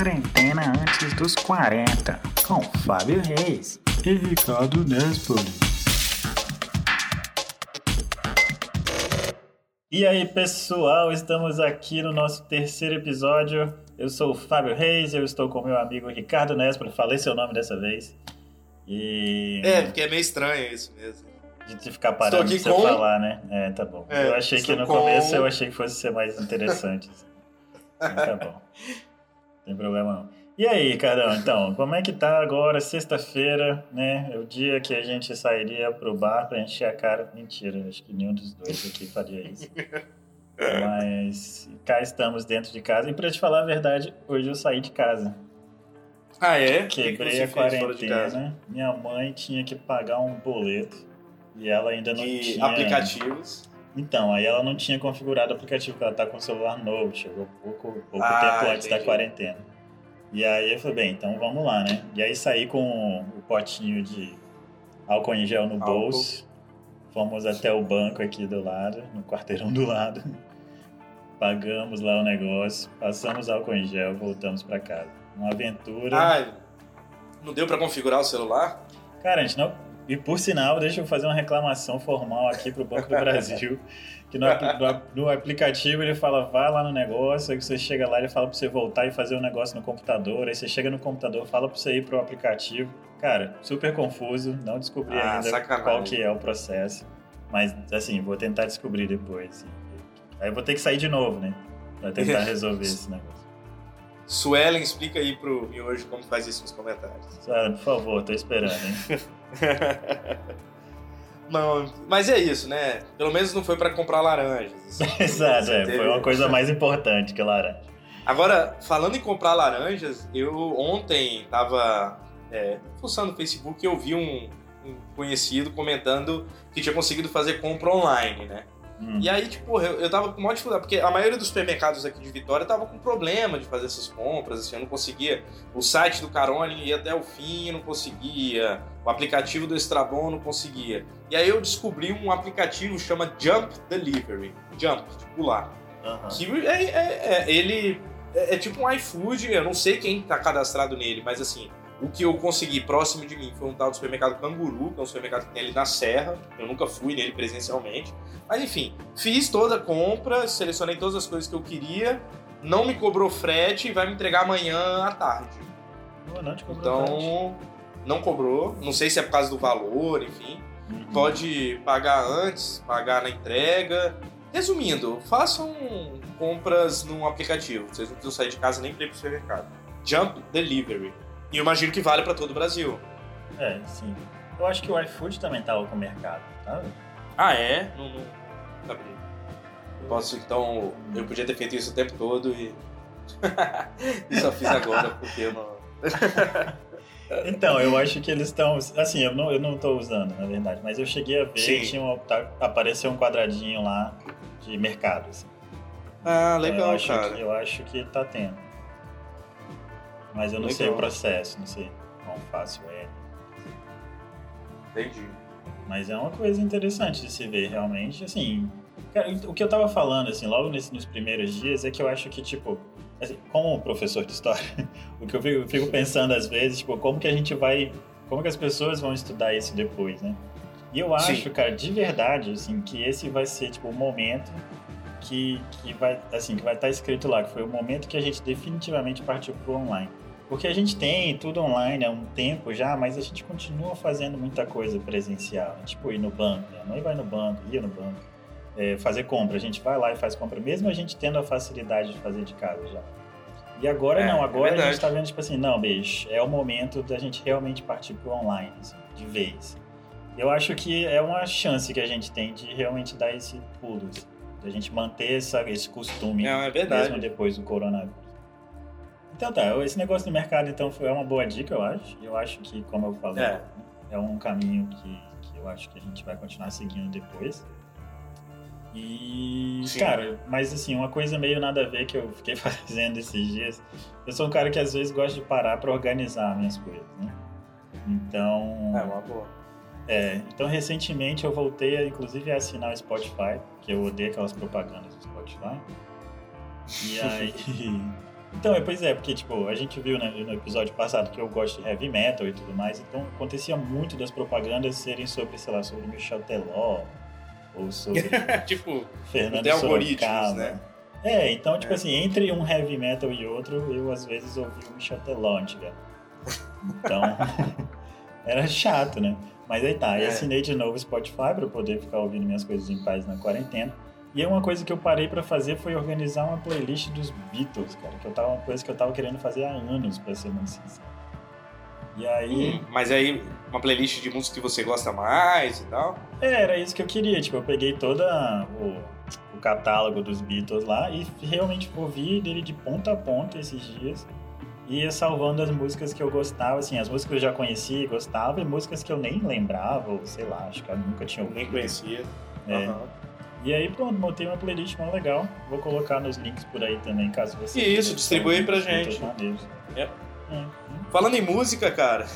Quarentena antes dos 40, com Fábio Reis e Ricardo Nespoli. E aí, pessoal, estamos aqui no nosso terceiro episódio. Eu sou o Fábio Reis, eu estou com meu amigo Ricardo Nespoli. Falei seu nome dessa vez. E. É, porque é meio estranho isso mesmo. De ficar parando de você com... falar, né? É, tá bom. É, eu achei que no com... começo eu achei que fosse ser mais interessante. tá bom. Tem problema não. E aí, Carão, então, como é que tá agora, sexta-feira, né? É o dia que a gente sairia pro bar pra encher a cara. Mentira, acho que nenhum dos dois aqui faria isso. Mas cá estamos dentro de casa. E pra te falar a verdade, hoje eu saí de casa. Ah, é? Quebrei que a quarentena. Minha mãe tinha que pagar um boleto. E ela ainda não de tinha. aplicativos. Então, aí ela não tinha configurado o aplicativo, porque ela tá com o celular novo, chegou pouco, pouco ah, tempo antes da quarentena. E aí eu falei, bem, então vamos lá, né? E aí saí com o potinho de álcool em gel no álcool. bolso. Fomos até o banco aqui do lado, no quarteirão do lado. Pagamos lá o negócio, passamos álcool em gel, voltamos para casa. Uma aventura. Ah, não deu para configurar o celular? Cara, a gente não e por sinal, deixa eu fazer uma reclamação formal aqui para o Banco do Brasil, que no, no, aplicativo ele fala, vai lá no negócio, aí você chega lá, ele fala para você voltar e fazer o um negócio no computador, aí você chega no computador, fala para você ir para o aplicativo. Cara, super confuso, não descobri ah, ainda sacanagem. qual que é o processo, mas assim, vou tentar descobrir depois. Aí eu vou ter que sair de novo, né, para tentar resolver esse negócio. Suelen, explica aí pro Miojo como faz isso nos comentários. Suelen, por favor, tô esperando, hein? não, mas é isso, né? Pelo menos não foi para comprar laranjas. Assim. Exato, é, foi uma coisa mais importante que laranja. Agora, falando em comprar laranjas, eu ontem tava é, fuçando no Facebook e eu vi um, um conhecido comentando que tinha conseguido fazer compra online, né? Hum. E aí, tipo, eu, eu tava com maior dificuldade, porque a maioria dos supermercados aqui de Vitória tava com problema de fazer essas compras, assim, eu não conseguia. O site do Carone ia até o fim, não conseguia. O aplicativo do Estrabon não conseguia. E aí eu descobri um aplicativo que chama Jump Delivery. Jump, tipo lá. Uhum. Que é, é, é ele é, é, tipo um iFood, eu não sei quem tá cadastrado nele, mas assim, o que eu consegui próximo de mim foi um tal do supermercado Canguru, que é um supermercado que tem ali na Serra. Eu nunca fui nele presencialmente. Mas enfim, fiz toda a compra, selecionei todas as coisas que eu queria, não me cobrou frete e vai me entregar amanhã à tarde. não te cobrou então, frete. não cobrou. Não sei se é por causa do valor, enfim. Uhum. Pode pagar antes, pagar na entrega. Resumindo, façam compras no aplicativo. Vocês não precisam sair de casa nem para ir pro supermercado. Jump Delivery. E eu imagino que vale para todo o Brasil. É, sim. Eu acho que o iFood também tava com o mercado, tá? Ah, é? Não, não sabia. Posso, então, eu podia ter feito isso o tempo todo e. e só fiz agora porque eu não. Então, eu acho que eles estão. Assim, eu não, eu não tô usando, na verdade, mas eu cheguei a ver Sim. tinha uma, tá, apareceu um quadradinho lá de mercado. Assim. Ah, legal, eu acho cara. Que, eu acho que tá tendo. Mas eu não Legal. sei o processo, não sei quão fácil é. Entendi. Mas é uma coisa interessante de se ver, realmente. Assim, cara, o que eu tava falando, assim, logo nesse, nos primeiros dias, é que eu acho que, tipo, assim, como professor de história, o que eu fico, eu fico, pensando às vezes, tipo, como que a gente vai. Como que as pessoas vão estudar isso depois, né? E eu acho, Sim. cara, de verdade, assim, que esse vai ser, tipo, o momento que, que vai, assim, que vai estar tá escrito lá, que foi o momento que a gente definitivamente partiu pro online. Porque a gente tem tudo online há um tempo já, mas a gente continua fazendo muita coisa presencial. Tipo, ir no banco. Minha mãe vai no banco, ia no banco. É, fazer compra. A gente vai lá e faz compra, mesmo a gente tendo a facilidade de fazer de casa já. E agora é, não, agora é a gente está vendo, tipo assim, não, beijo, é o momento da gente realmente partir pro online, assim, de vez. Eu acho que é uma chance que a gente tem de realmente dar esse pulo, assim, de a gente manter essa, esse costume, não, é mesmo depois do coronavírus. Então tá, esse negócio do mercado então foi uma boa dica, eu acho. Eu acho que, como eu falei, é, é um caminho que, que eu acho que a gente vai continuar seguindo depois. E, Sim. cara, mas assim, uma coisa meio nada a ver que eu fiquei fazendo esses dias. Eu sou um cara que às vezes gosta de parar para organizar minhas coisas, né? Então. É uma boa. É, então recentemente eu voltei, inclusive, a assinar o Spotify, que eu odeio aquelas propagandas do Spotify. E aí. Então, é, pois é, porque, tipo, a gente viu né, no episódio passado que eu gosto de heavy metal e tudo mais, então acontecia muito das propagandas serem sobre, sei lá, sobre Michel Teló, ou sobre tipo, Fernando tem algoritmos, né? É, então, tipo É. assim, entre um heavy metal e outro, eu às vezes ouvi o Michel Teló antigamente. Então, era chato, né? Mas aí tá, É. eu assinei de novo o Spotify pra eu poder ficar ouvindo minhas coisas em paz na quarentena. E uma coisa que eu parei pra fazer foi organizar uma playlist dos Beatles, cara, que eu tava uma coisa que eu tava querendo fazer há anos, pra ser muito sincero. E aí, Hum, mas aí, uma playlist de música que você gosta mais e tal. é, era isso que eu queria, tipo, eu peguei toda o, o catálogo dos Beatles lá e realmente ouvi dele de ponta a ponta esses dias. E ia salvando as músicas que eu gostava, assim, as músicas que eu já conhecia e gostava, e músicas que eu nem lembrava, ou sei lá, acho que eu nunca tinha ouvido. Nem conhecia. É. Aham. E aí, pronto, montei uma playlist mó legal. Vou colocar nos links por aí também, caso você. Isso, queira distribui aí pra gente. maneiros. É. Hum. Falando em música, cara,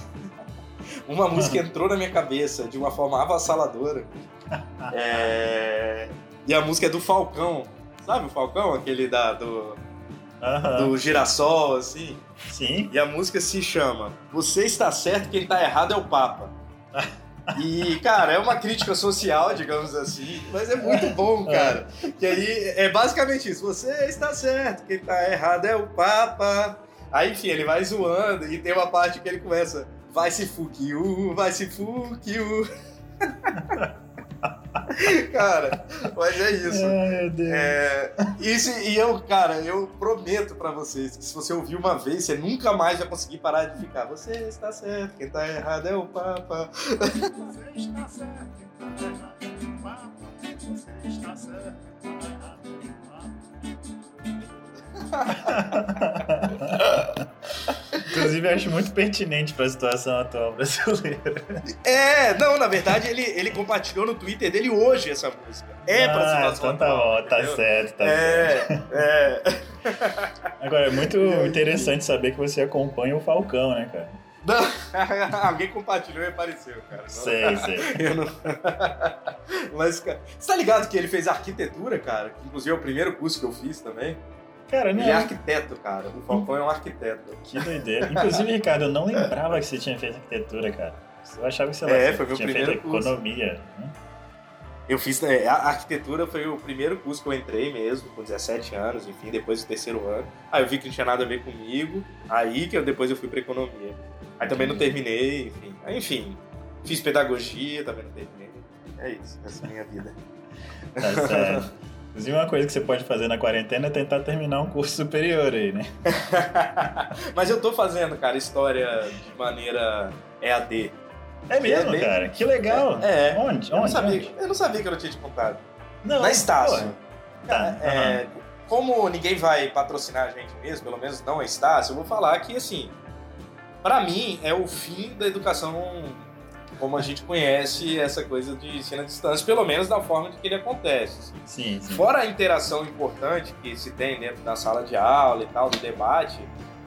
uma música entrou na minha cabeça de uma forma avassaladora. É, E a música é do Falcão. Sabe o Falcão? Aquele da, do, Aham. do girassol, assim. Sim. E a música se chama Você está certo, quem tá errado é o Papa. E, cara, é uma crítica social, digamos assim, mas é muito bom, cara. Que aí é basicamente isso. Você está certo, quem tá errado é o Papa. Aí, enfim, ele vai zoando e tem uma parte que ele começa. Vai se you, vai se you. cara, mas é isso. Ai, meu Deus. É, isso, e eu, cara, eu prometo pra vocês que se você ouvir uma vez, você nunca mais vai conseguir parar de ficar. Você está certo, quem tá errado é o Papa. Você está certo, quem tá errado é o Papa. Você está certo, quem tá errado é o Inclusive, acho muito pertinente pra situação atual brasileira. É, não, na verdade, ele, ele compartilhou no Twitter dele hoje essa música. É pra ah, situação então tá atual, bom, tá entendeu? certo, tá certo. É, é. Agora, é muito interessante saber que você acompanha o Falcão, né, cara? Não, alguém compartilhou e apareceu, cara. Sei, sei. Eu não... Mas, cara, você tá ligado que ele fez arquitetura, cara? Que inclusive é o primeiro curso que eu fiz também. Cara, Ele é arquiteto, cara. O Falcão é um arquiteto. Que doideira. Inclusive, Ricardo, eu não lembrava que você tinha feito arquitetura, cara. Eu achava que, É, você foi meu tinha primeiro feito curso. economia. né? Eu fiz. é, a arquitetura foi o primeiro curso que eu entrei mesmo, com 17 anos, enfim, depois do terceiro ano. Aí eu vi que não tinha nada a ver comigo. Aí que eu, depois eu fui pra economia. Aí também não terminei, enfim. Aí, enfim, fiz pedagogia, também não terminei. É isso, essa é a minha vida. Tá certo. Inclusive, uma coisa que você pode fazer na quarentena é tentar terminar um curso superior aí, né? Mas eu tô fazendo, cara, história de maneira EAD. É mesmo, É bem- cara? Que legal. É. Onde? Eu não, Onde? sabia, Onde? eu não sabia que eu não tinha te contado. Não, Na Estácio. Tá. É, como ninguém vai patrocinar a gente mesmo, pelo menos não a Estácio, eu vou falar que, assim, pra mim é o fim da educação como a gente conhece essa coisa de ensino à distância, pelo menos da forma de que ele acontece. assim. Sim, sim. Fora a interação importante que se tem dentro da sala de aula e tal, do debate,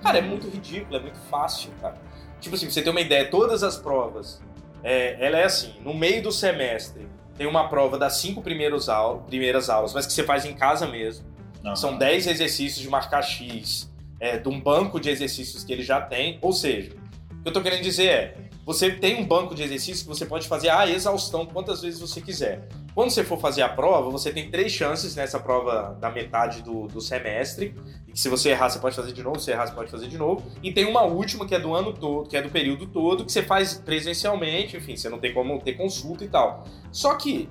cara, é muito ridículo, é muito fácil, cara. Tipo assim, pra você ter uma ideia, todas as provas, é, ela é assim, no meio do semestre, tem uma prova das cinco primeiros aula, primeiras aulas, mas que você faz em casa mesmo. Não. São 10 exercícios de marcar X, é, de um banco de exercícios que ele já tem. Ou seja, o que eu tô querendo dizer é, você tem um banco de exercícios que você pode fazer a exaustão quantas vezes você quiser. Quando você for fazer a prova, você tem três chances nessa prova da metade do, do semestre. E que se você errar, você pode fazer de novo, se errar, você pode fazer de novo. E tem uma última que é do ano todo, que é do período todo, que você faz presencialmente, enfim, você não tem como ter consulta e tal. Só que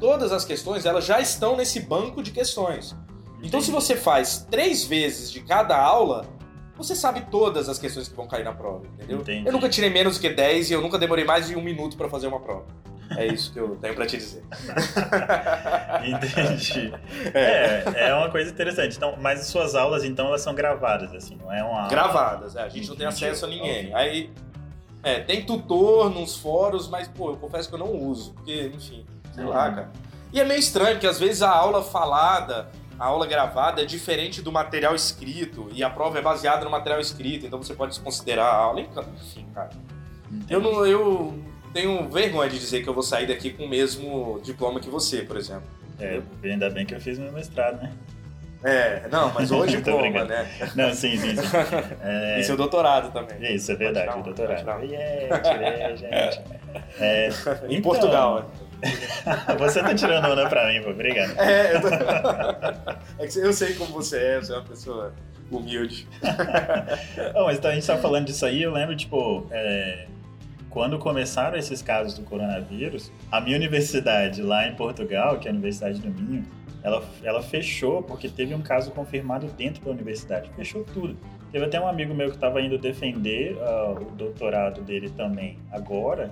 todas as questões, elas já estão nesse banco de questões. Então, se você faz três vezes de cada aula, você sabe todas as questões que vão cair na prova, entendeu? Entendi. Eu nunca tirei menos do que 10 e eu nunca demorei mais de um minuto pra fazer uma prova. É isso que eu tenho pra te dizer. Entendi. É, é uma coisa interessante. Então, mas as suas aulas, então, elas são gravadas, assim, não é uma aula... Gravadas, é, a gente não tem acesso a ninguém. Aí, é, tem tutor nos fóruns, mas, pô, eu confesso que eu não uso, porque, enfim, sei lá, cara. E é meio estranho, porque às vezes a aula falada, a aula gravada é diferente do material escrito, e a prova é baseada no material escrito, então você pode desconsiderar a aula. Enfim, cara. Entendi. Eu não. Eu tenho vergonha de dizer que eu vou sair daqui com o mesmo diploma que você, por exemplo. É, ainda bem que eu fiz meu mestrado, né? É, não, mas Tô diploma, brincando. né? Não, sim, sim, sim. É, E seu doutorado também. Isso, é verdade, tirar doutorado. Yeah, tirei, gente. É, Em então, Portugal, né? Você tá tirando onda pra mim, pô. Obrigado. É, eu, tô... é que eu sei como você é, você é uma pessoa humilde. Bom, mas então a gente tá falando disso aí, eu lembro, tipo, é, quando começaram esses casos do coronavírus, a minha universidade lá em Portugal, que é a Universidade do Minho, ela, ela fechou porque teve um caso confirmado dentro da universidade. Fechou tudo. Teve até um amigo meu que estava indo defender ah, o doutorado dele também agora,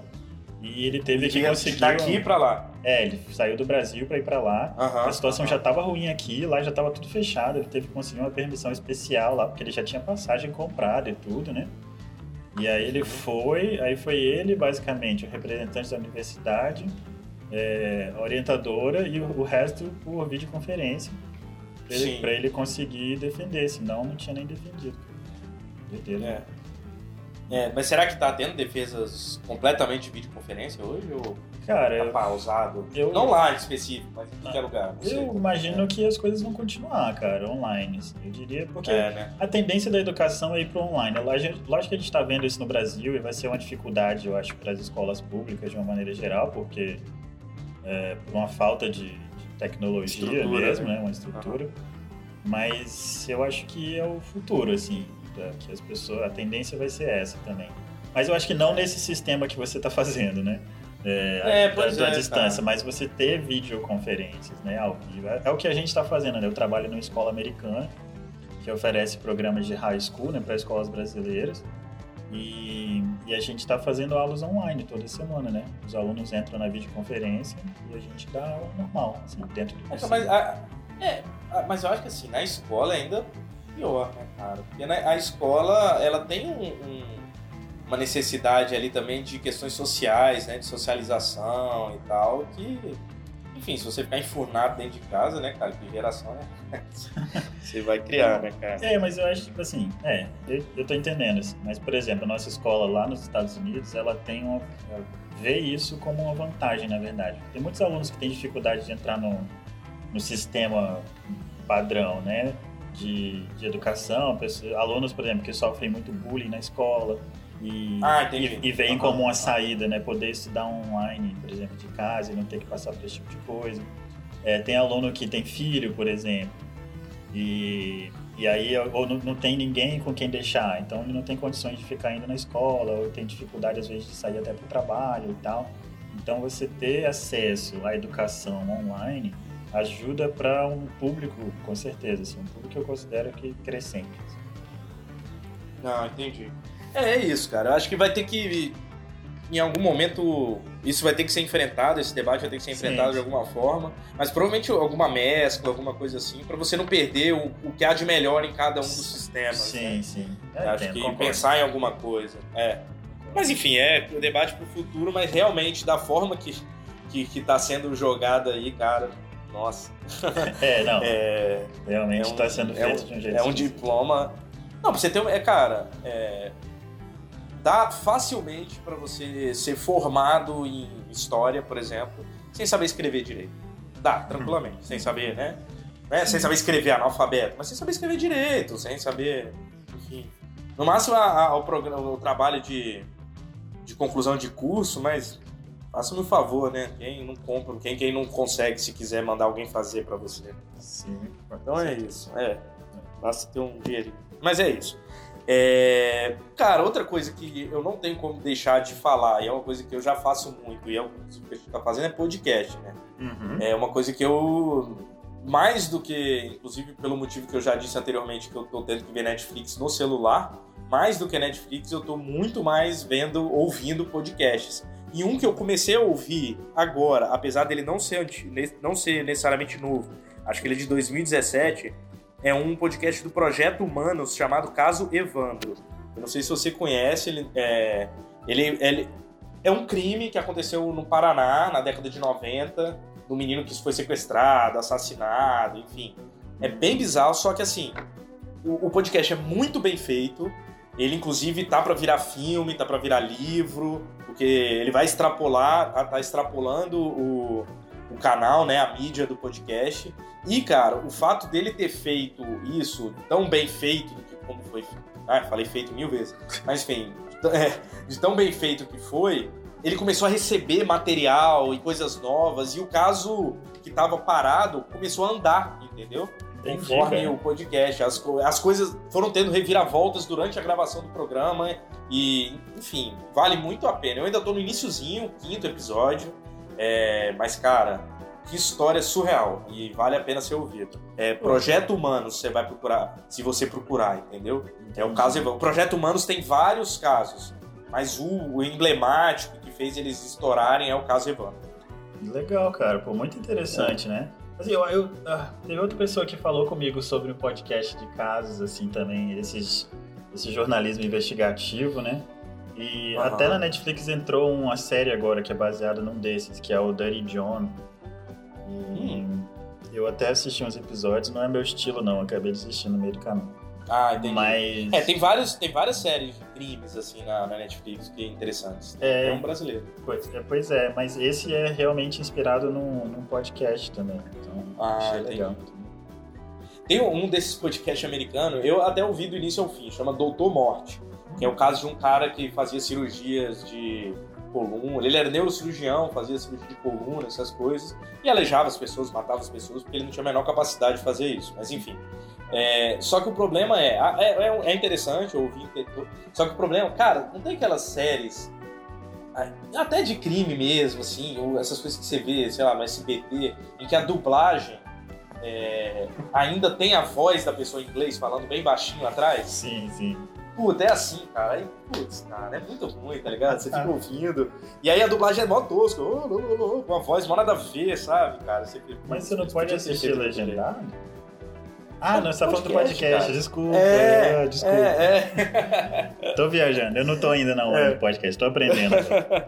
e ele teve que conseguir. Daqui pra lá. É, ele saiu do Brasil para ir para lá. Aham, A situação aham. já estava ruim aqui, lá já estava tudo fechado. Ele teve que conseguir uma permissão especial lá, porque ele já tinha passagem comprada e tudo, né? E aí ele foi, aí foi ele, basicamente, o representante da universidade, é, a orientadora e o, o resto por videoconferência, para ele, pra ele conseguir defender, senão não tinha nem defendido. Doideira. É. É, mas será que tá tendo defesas completamente de videoconferência hoje? Ou Cara, tá eu, pausado? eu- Não lá em específico, mas em qualquer lugar. Não sei. eu imagino que as coisas vão continuar, cara, online. assim, eu diria, porque É, né? A tendência da educação é ir para o online. Lógico que a gente está vendo isso no Brasil e vai ser uma dificuldade, eu acho, para as escolas públicas de uma maneira geral, porque é, por uma falta de, de tecnologia Estrutura, mesmo, né? né? Uma estrutura. Mas eu acho que é o futuro, assim, que as pessoas, a tendência vai ser essa também. Mas eu acho que não nesse sistema que você está fazendo, né? É, É, da, da é, distância, cara. mas você ter videoconferências, né, ao vivo. É, é o que a gente está fazendo, né? Eu trabalho numa escola americana que oferece programas de high school, né, para escolas brasileiras. E, e a gente está fazendo aulas online toda semana, né? Os alunos entram na videoconferência e a gente dá aula normal, assim, dentro do É, mas, a- é, mas eu acho que assim, na escola é ainda pior, né, cara? Porque na- a escola, ela tem um- um- uma necessidade ali também de questões sociais, né? De socialização e tal, que... Enfim, se você ficar enfurnado dentro de casa, né, cara? Que geração é... você vai criar, né, cara? É, mas eu acho, tipo assim, é, eu, tô entendendo, assim, mas, por exemplo, a nossa escola lá nos Estados Unidos, ela tem uma, vê isso como uma vantagem, na verdade. Tem muitos alunos que têm dificuldade de entrar no, no sistema padrão, né, de, de educação, pessoas, alunos, por exemplo, que sofrem muito bullying na escola e, Ah, e, e veem Aham. como uma saída, né, poder estudar online, por exemplo, de casa e não ter que passar por esse tipo de coisa. É, tem aluno que tem filho, por exemplo, e, e aí ou não, não tem ninguém com quem deixar, então ele não tem condições de ficar indo na escola, ou tem dificuldade às vezes de sair até para o trabalho e tal. Então você ter acesso à educação online ajuda para um público, com certeza, assim, um público que eu considero que crescente. assim. Não, entendi. É, é isso, cara. Eu acho que vai ter que. Em algum momento, isso vai ter que ser enfrentado, esse debate vai ter que ser Sim. enfrentado de alguma forma. Mas provavelmente alguma mescla, alguma coisa assim, pra você não perder o, o que há de melhor em cada um dos sistemas. Sim, né? sim. É, acho que concordo. pensar em alguma coisa. É. Mas enfim, é o debate pro futuro, mas realmente da forma que, que, que tá sendo jogada aí, cara. Nossa. É, não, É, realmente é um- está sendo é feito um- de um jeito É um diploma. Não, pra você ter um. É, cara, é, dá facilmente pra você ser formado em história, por exemplo, sem saber escrever direito. Dá, tranquilamente, sem saber, né? né? Sem saber escrever analfabeto, mas sem saber escrever direito, sem saber. Enfim. No máximo a- a- o, programa, o trabalho de, de conclusão de curso, mas faça-me um favor, né? Quem não compra, quem, quem não consegue, se quiser mandar alguém fazer pra você. Sim. Então é isso. É. Basta ter um dinheirinho. Mas é isso. É, Cara, outra coisa que eu não tenho como deixar de falar, e é uma coisa que eu já faço muito, e é o que a gente tá fazendo é podcast, né? Uhum. É uma coisa que eu. Mais do que, inclusive pelo motivo que eu já disse anteriormente, que eu tô tendo que ver Netflix no celular, mais do que Netflix, eu tô muito mais vendo, ouvindo podcasts. E um que eu comecei a ouvir agora, apesar dele não ser, não ser necessariamente novo, acho que ele é de 2017, é um podcast do Projeto Humanos chamado Caso Evandro. Eu não sei se você conhece, ele é, ele, ele é um crime que aconteceu no Paraná na década de 90, do menino que foi sequestrado, assassinado, enfim. É bem bizarro, só que assim, o, o podcast é muito bem feito. Ele, inclusive, tá pra virar filme, tá pra virar livro, porque ele vai extrapolar, tá, tá extrapolando o, o canal, né, a mídia do podcast. E, cara, o fato dele ter feito isso tão bem feito como foi. Ah, falei feito mil vezes. Mas enfim, é, de tão bem feito que foi, ele começou a receber material e coisas novas. E o caso que tava parado começou a andar, entendeu? Entendi, Conforme cara. o podcast. As, as coisas foram tendo reviravoltas durante a gravação do programa. E, enfim, vale muito a pena. Eu ainda tô no iniciozinho, quinto episódio. É, mas, cara, que história surreal. E vale a pena ser ouvido. É Projeto Humanos, você vai procurar, se você procurar, entendeu? É o caso. O Projeto Humanos tem vários casos. Mas o, o emblemático que fez eles estourarem é o caso Evandro. Legal, cara. Pô, muito interessante, né? Mas eu, eu ah, teve outra pessoa que falou comigo sobre um podcast de casos, assim, também, esses, esse jornalismo investigativo, né? E Aham. até na Netflix entrou uma série agora que é baseada num desses, que é o Dirty John. E eu até assisti uns episódios, não é meu estilo, não. Acabei desistindo no meio do caminho. Ah, entendi. Mas. É, tem, vários, tem várias séries de crimes, assim, na, na Netflix que é interessantes. É. É um brasileiro. Pois é, pois é, mas esse é realmente inspirado num, num podcast também. Então, Ah, legal. Tem um desses podcasts americanos, eu até ouvi do início ao fim, chama Doutor Morte. Que é o caso de um cara que fazia cirurgias de coluna. Ele era neurocirurgião, fazia cirurgia de coluna, essas coisas. E aleijava as pessoas, matava as pessoas, porque ele não tinha a menor capacidade de fazer isso. Mas enfim. É, só que o problema é, é, é- é interessante, eu ouvi. Só que o problema, cara, não tem aquelas séries até de crime mesmo, assim, ou essas coisas que você vê, sei lá, no SBT, em que a dublagem é, ainda tem a voz da pessoa em inglês falando bem baixinho atrás. Sim, sim. Puta, é assim, cara. Aí, putz, cara, é muito ruim, tá ligado? Você fica ouvindo. E aí a dublagem é mó tosca, ô, ô, com uma voz mó nada a ver, sabe, cara? Você fica, Mas você não pode assistir legendado? Ah, não, você tá falando do Podcast, cara. desculpa. É, ah, desculpa. É, é. Tô viajando, eu não tô ainda na onda É. do podcast, tô aprendendo.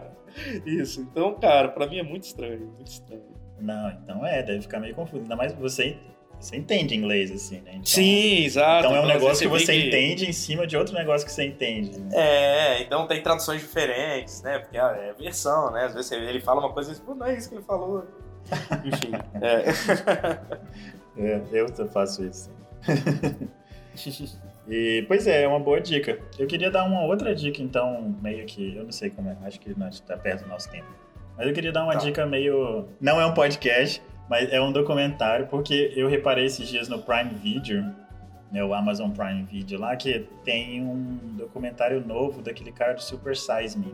Isso, então, cara, pra mim é muito estranho, muito estranho. não, então é, deve ficar meio confuso. Ainda mais você, você entende inglês, assim, né? Então, Sim, exato. Então é um vezes negócio que você que- entende em cima de outro negócio que você entende. né? É, então tem traduções diferentes, né? Porque ah, é versão, né? Às vezes ele fala uma coisa e pô, não é isso que ele falou. Enfim, é. É, eu faço isso. e, pois é, é uma boa dica. Eu queria dar uma outra dica, então, meio que. Eu não sei como é, acho que nós tá perto do nosso tempo. Mas eu queria dar uma Tá. dica meio. Não é um podcast, mas é um documentário, porque eu reparei esses dias no Prime Video, né, o Amazon Prime Video lá, que tem um documentário novo daquele cara do Super Size Me.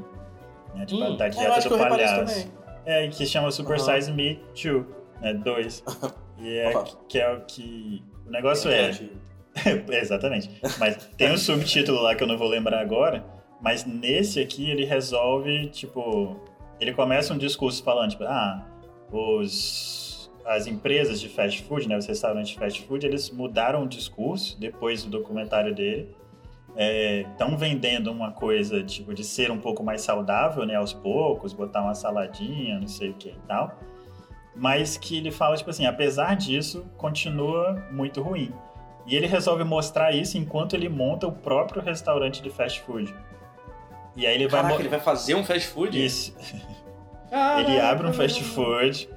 Né, tipo, Hum, dieta que do palhaço. É, que chama Super Aham. Size Me 2, né? 2. E é, que é o que. O negócio é. Criativo. Exatamente. Mas tem um subtítulo lá que eu não vou lembrar agora. Mas nesse aqui ele resolve, tipo. Ele começa um discurso falando, tipo, ah, os. As empresas de fast food, né, os restaurantes de fast food, eles mudaram o discurso depois do documentário dele. Estão vendendo uma coisa, tipo, de ser um pouco mais saudável, né, aos poucos, botar uma saladinha, não sei o que e tal. Mas que ele fala, tipo assim, apesar disso, continua muito ruim. E ele resolve mostrar isso enquanto ele monta o próprio restaurante de fast food. E aí ele vai. Caraca, mo- ele vai fazer um fast food? Isso. Caraca, Ele abre um fast food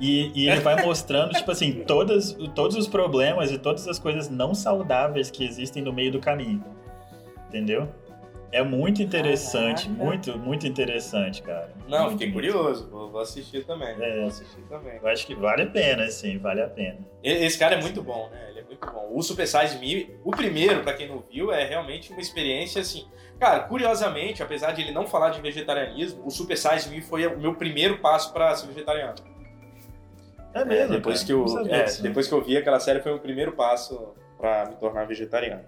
e, e ele vai mostrando, tipo assim, todas, todos os problemas e todas as coisas não saudáveis que existem no meio do caminho. Entendeu? É muito interessante, Caraca. muito, muito interessante, cara. Não, Muito, fiquei muito. curioso. Vou, vou assistir também. É. Vou assistir também. Eu acho que vale a pena, assim, vale a pena. Esse cara é muito bom, né? Ele é muito bom. O Super Size Me, o primeiro, pra quem não viu, é realmente uma experiência assim. Cara, curiosamente, apesar de ele não falar de vegetarianismo, o Super Size Me foi o meu primeiro passo pra ser vegetariano. É mesmo. depois, cara. que eu, é, disso, não. depois que eu vi aquela série, foi o primeiro passo pra me tornar vegetariano.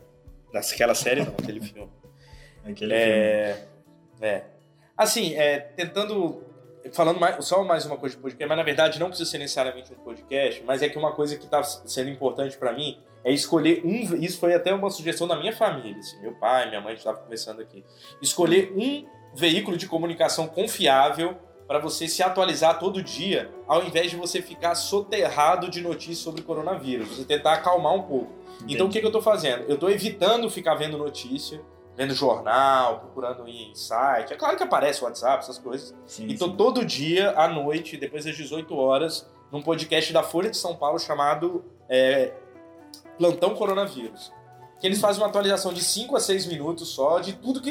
Naquela série, não, aquele filme. Aquele filme. É, é. Assim, é, tentando. Falando mais, só mais uma coisa de podcast, mas na verdade não precisa ser necessariamente um podcast, mas é que uma coisa que está sendo importante para mim é escolher um. Isso foi até uma sugestão da minha família, assim, meu pai, minha mãe estava conversando aqui. Escolher um veículo de comunicação confiável para você se atualizar todo dia, ao invés de você ficar soterrado de notícias sobre coronavírus. Você tentar acalmar um pouco. Então o que, que eu tô fazendo? Eu tô evitando ficar vendo notícia, vendo jornal, procurando em site. É claro que aparece o WhatsApp, essas coisas. Sim, E tô sim. todo dia, à noite, depois das 18 horas, num podcast da Folha de São Paulo chamado é, Plantão Coronavírus. Que eles fazem uma atualização de 5 a 6 minutos só de tudo que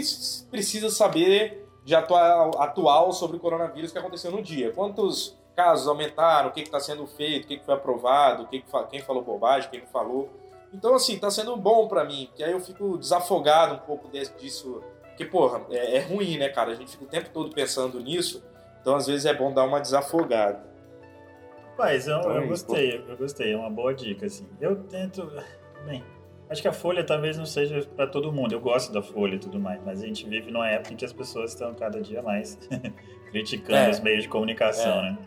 precisa saber de atual, atual sobre o coronavírus que aconteceu no dia. Quantos casos aumentaram, o que está sendo feito, o que, que foi aprovado, o que que quem falou bobagem, quem não falou. Então, assim, tá sendo bom pra mim, porque aí eu fico desafogado um pouco desse- disso. Porque, porra, é, é ruim, né, cara? A gente fica o tempo todo pensando nisso, então às vezes é bom dar uma desafogada. Mas eu, Então é eu gostei, eu gostei, é uma boa dica, assim. Eu tento. Bem, acho que a Folha talvez não seja pra todo mundo. Eu gosto da Folha e tudo mais, mas a gente vive numa época em que as pessoas estão cada dia mais criticando É. os meios de comunicação, É. né?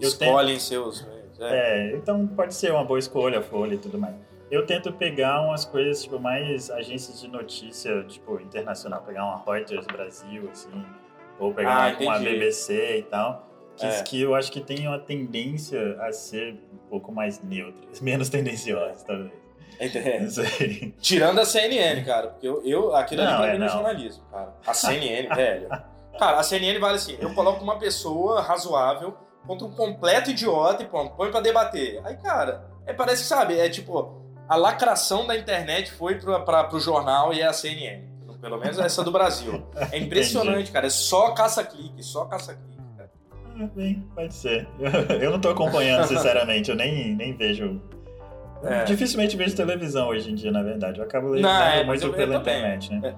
Eu Escolhem seus meios. É. É, então pode ser uma boa escolha a Folha e tudo mais. Eu tento pegar umas coisas, tipo, mais agências de notícia, tipo, internacional. Pegar uma Reuters Brasil, assim, ou pegar Ah, uma, uma. BBC e tal. Que, É. que eu acho que tem uma tendência a ser um pouco mais neutras, menos tendenciosas, talvez. É. Não sei. Tirando a CNN, cara, porque eu, eu aquilo ali Não, pra é, mim não é não. jornalismo, cara. A CNN, velho. Cara, a CNN vale assim, eu coloco uma pessoa razoável contra um completo idiota e pronto, põe pra debater. Aí, cara, é, parece que, sabe, é tipo, a lacração da internet foi pra, pra, pro jornal e é a CNN. Pelo menos essa do Brasil. É impressionante, cara, é só caça-clique, só caça-clique, cara. Ah, Bem, pode ser. Eu não tô acompanhando, sinceramente. Eu nem, nem vejo. É. Dificilmente vejo televisão hoje em dia, na verdade. Eu acabo lendo é, muito eu- eu pela também. internet, né?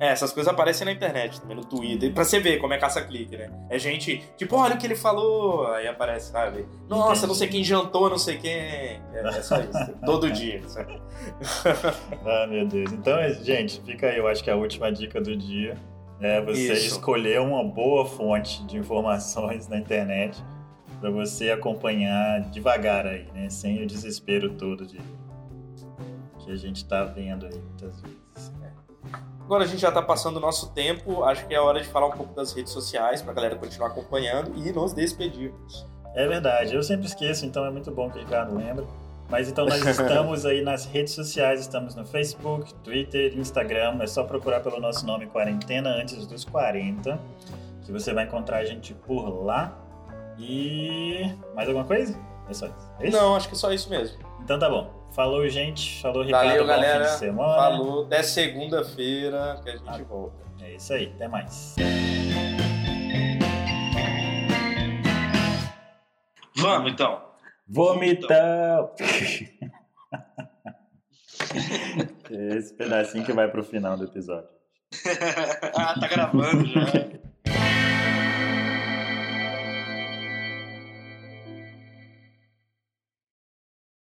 É, essas coisas aparecem na internet também, no Twitter, pra você ver como é caça-clique, né? É gente, tipo, olha o que ele falou, aí aparece, sabe? Nossa, Entendi. não sei quem jantou, não sei quem. É, é só isso, todo dia. sabe? Ah, meu Deus. Então, é, gente, fica aí. Eu acho que a última dica do dia é você Isso. escolher uma boa fonte de informações na internet para você acompanhar devagar aí, né? Sem o desespero todo de que a gente tá vendo aí muitas vezes. Agora a gente já tá passando o nosso tempo, acho que é hora de falar um pouco das redes sociais pra galera continuar acompanhando e nos despedirmos. É verdade, eu sempre esqueço, então é muito bom que o Ricardo lembra. Mas então nós estamos aí nas redes sociais, estamos no Facebook, Twitter, Instagram, é só procurar pelo nosso nome Quarentena Antes dos 40, que você vai encontrar a gente por lá. E mais alguma coisa? É só isso. É isso? Não, acho que é só isso mesmo. Então tá bom. Falou, gente. Falou, Ricardo. Valeu, bom galera. fim de semana. Falou, até segunda-feira que a gente Ah. volta. É isso aí, até mais. Vamos então. Vomitão! Esse pedacinho que vai pro final do episódio. ah, tá gravando já.